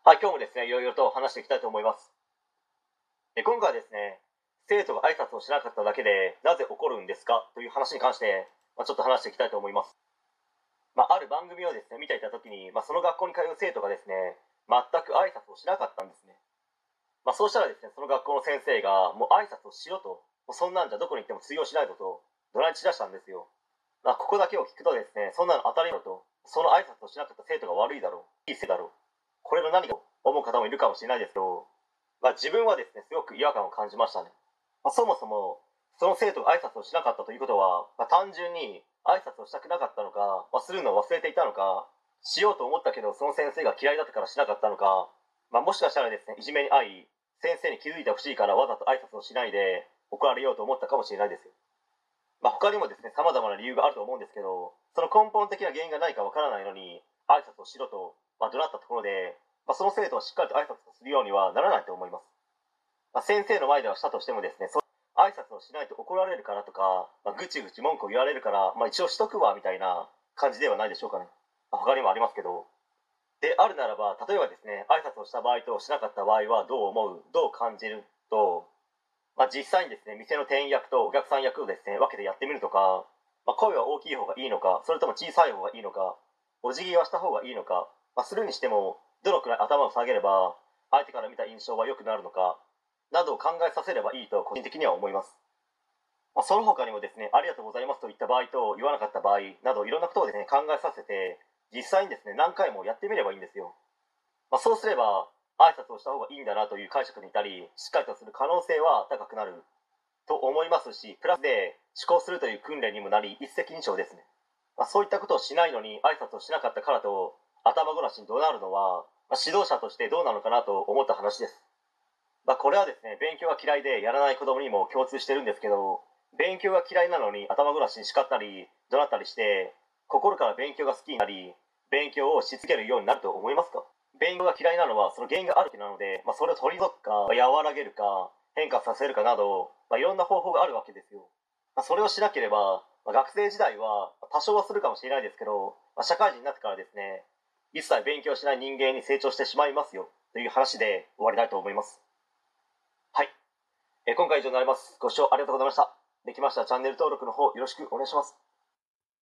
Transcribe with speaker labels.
Speaker 1: はい、今日もですね、いろいろと話していきたいと思います。え今回はですね、生徒が挨拶をしなかっただけで、なぜ怒るんですか？という話に関して、まあ、ちょっと話していきたいと思います。まあ、ある番組をですね、見ていたときに、まあ、その学校に通う生徒がですね、全く挨拶をしなかったんですね。ま、そうしたらですね、その学校の先生が、もう挨拶をしろと、もうそんなんじゃどこに行っても通用しないぞと、怒鳴り散らしたんですよ。ま、ここだけを聞くとですね、そんなの当たり前だと、その挨拶をしなかった生徒が悪いだろう、いいせいだろう、これの何かと思う方もいるかもしれないですけど、まあ、自分はですね、すごく違和感を感じましたね。まあ、そもそも、その生徒が挨拶をしなかったということは、まあ、単純に挨拶をしたくなかったのか、まあ、するのを忘れていたのか、しようと思ったけど、その先生が嫌いだったからしなかったのか、まあ、もしかしたらですね、いじめに遭い、先生に気づいてほしいからわざと挨拶をしないで怒られようと思ったかもしれないですよ。まあ、他にもですね、様々な理由があると思うんですけど、その根本的な原因が何かわからないのに、挨拶をしろと、まあ、怒鳴ったところで、まあ、その生徒はしっかりと挨拶をするようにはならないと思います。まあ、先生の前ではしたとしてもですね、そ挨拶をしないと怒られるからとか、まあ、ぐちぐち文句を言われるから、まあ、一応しとくわみたいな感じではないでしょうかね。まあ、他にもありますけど。であるならば、例えばですね、挨拶をした場合としなかった場合はどう思う、どう感じると、まあ、実際にですね、店の店員役とお客さん役をですね、分けてやってみるとか、まあ、声は大きい方がいいのか、それとも小さい方がいいのか、お辞儀はした方がいいのか、まあ、するにしても、どのくらい頭を下げれば、相手から見た印象は良くなるのか、などを考えさせればいいと個人的には思います。まあ、その他にもですね、ありがとうございますと言った場合と言わなかった場合などいろんなことをですね、考えさせて、実際にですね、何回もやってみればいいんですよ。まあ、そうすれば、挨拶をした方がいいんだなという解釈にいたり、しっかりとする可能性は高くなると思いますし、プラスで思考するという訓練にもなり、一石二鳥ですね。まあ、そういったことをしないのに挨拶をしなかったからと、頭ごなしに怒鳴るのは、まあ、指導者としてどうなのかなと思った話です。まあ、これはですね、勉強が嫌いでやらない子供にも共通してるんですけど、勉強が嫌いなのに頭ごなしに叱ったり、怒鳴ったりして、心から勉強が好きになり、勉強をしつけるようになると思いますか？勉強が嫌いなのはその原因があるわけなので、まあ、それを取り除くか、和らげるか、変化させるかなど、まあ、いろんな方法があるわけですよ。まあ、それをしなければ、ま、学生時代は多少はするかもしれないですけど、まあ、社会人になってからですね、一切勉強しない人間に成長してしまいますよという話で終わりたいと思います。はい。えー今回以上になります。ご視聴ありがとうございました。できましたらチャンネル登録の方よろしくお願いします。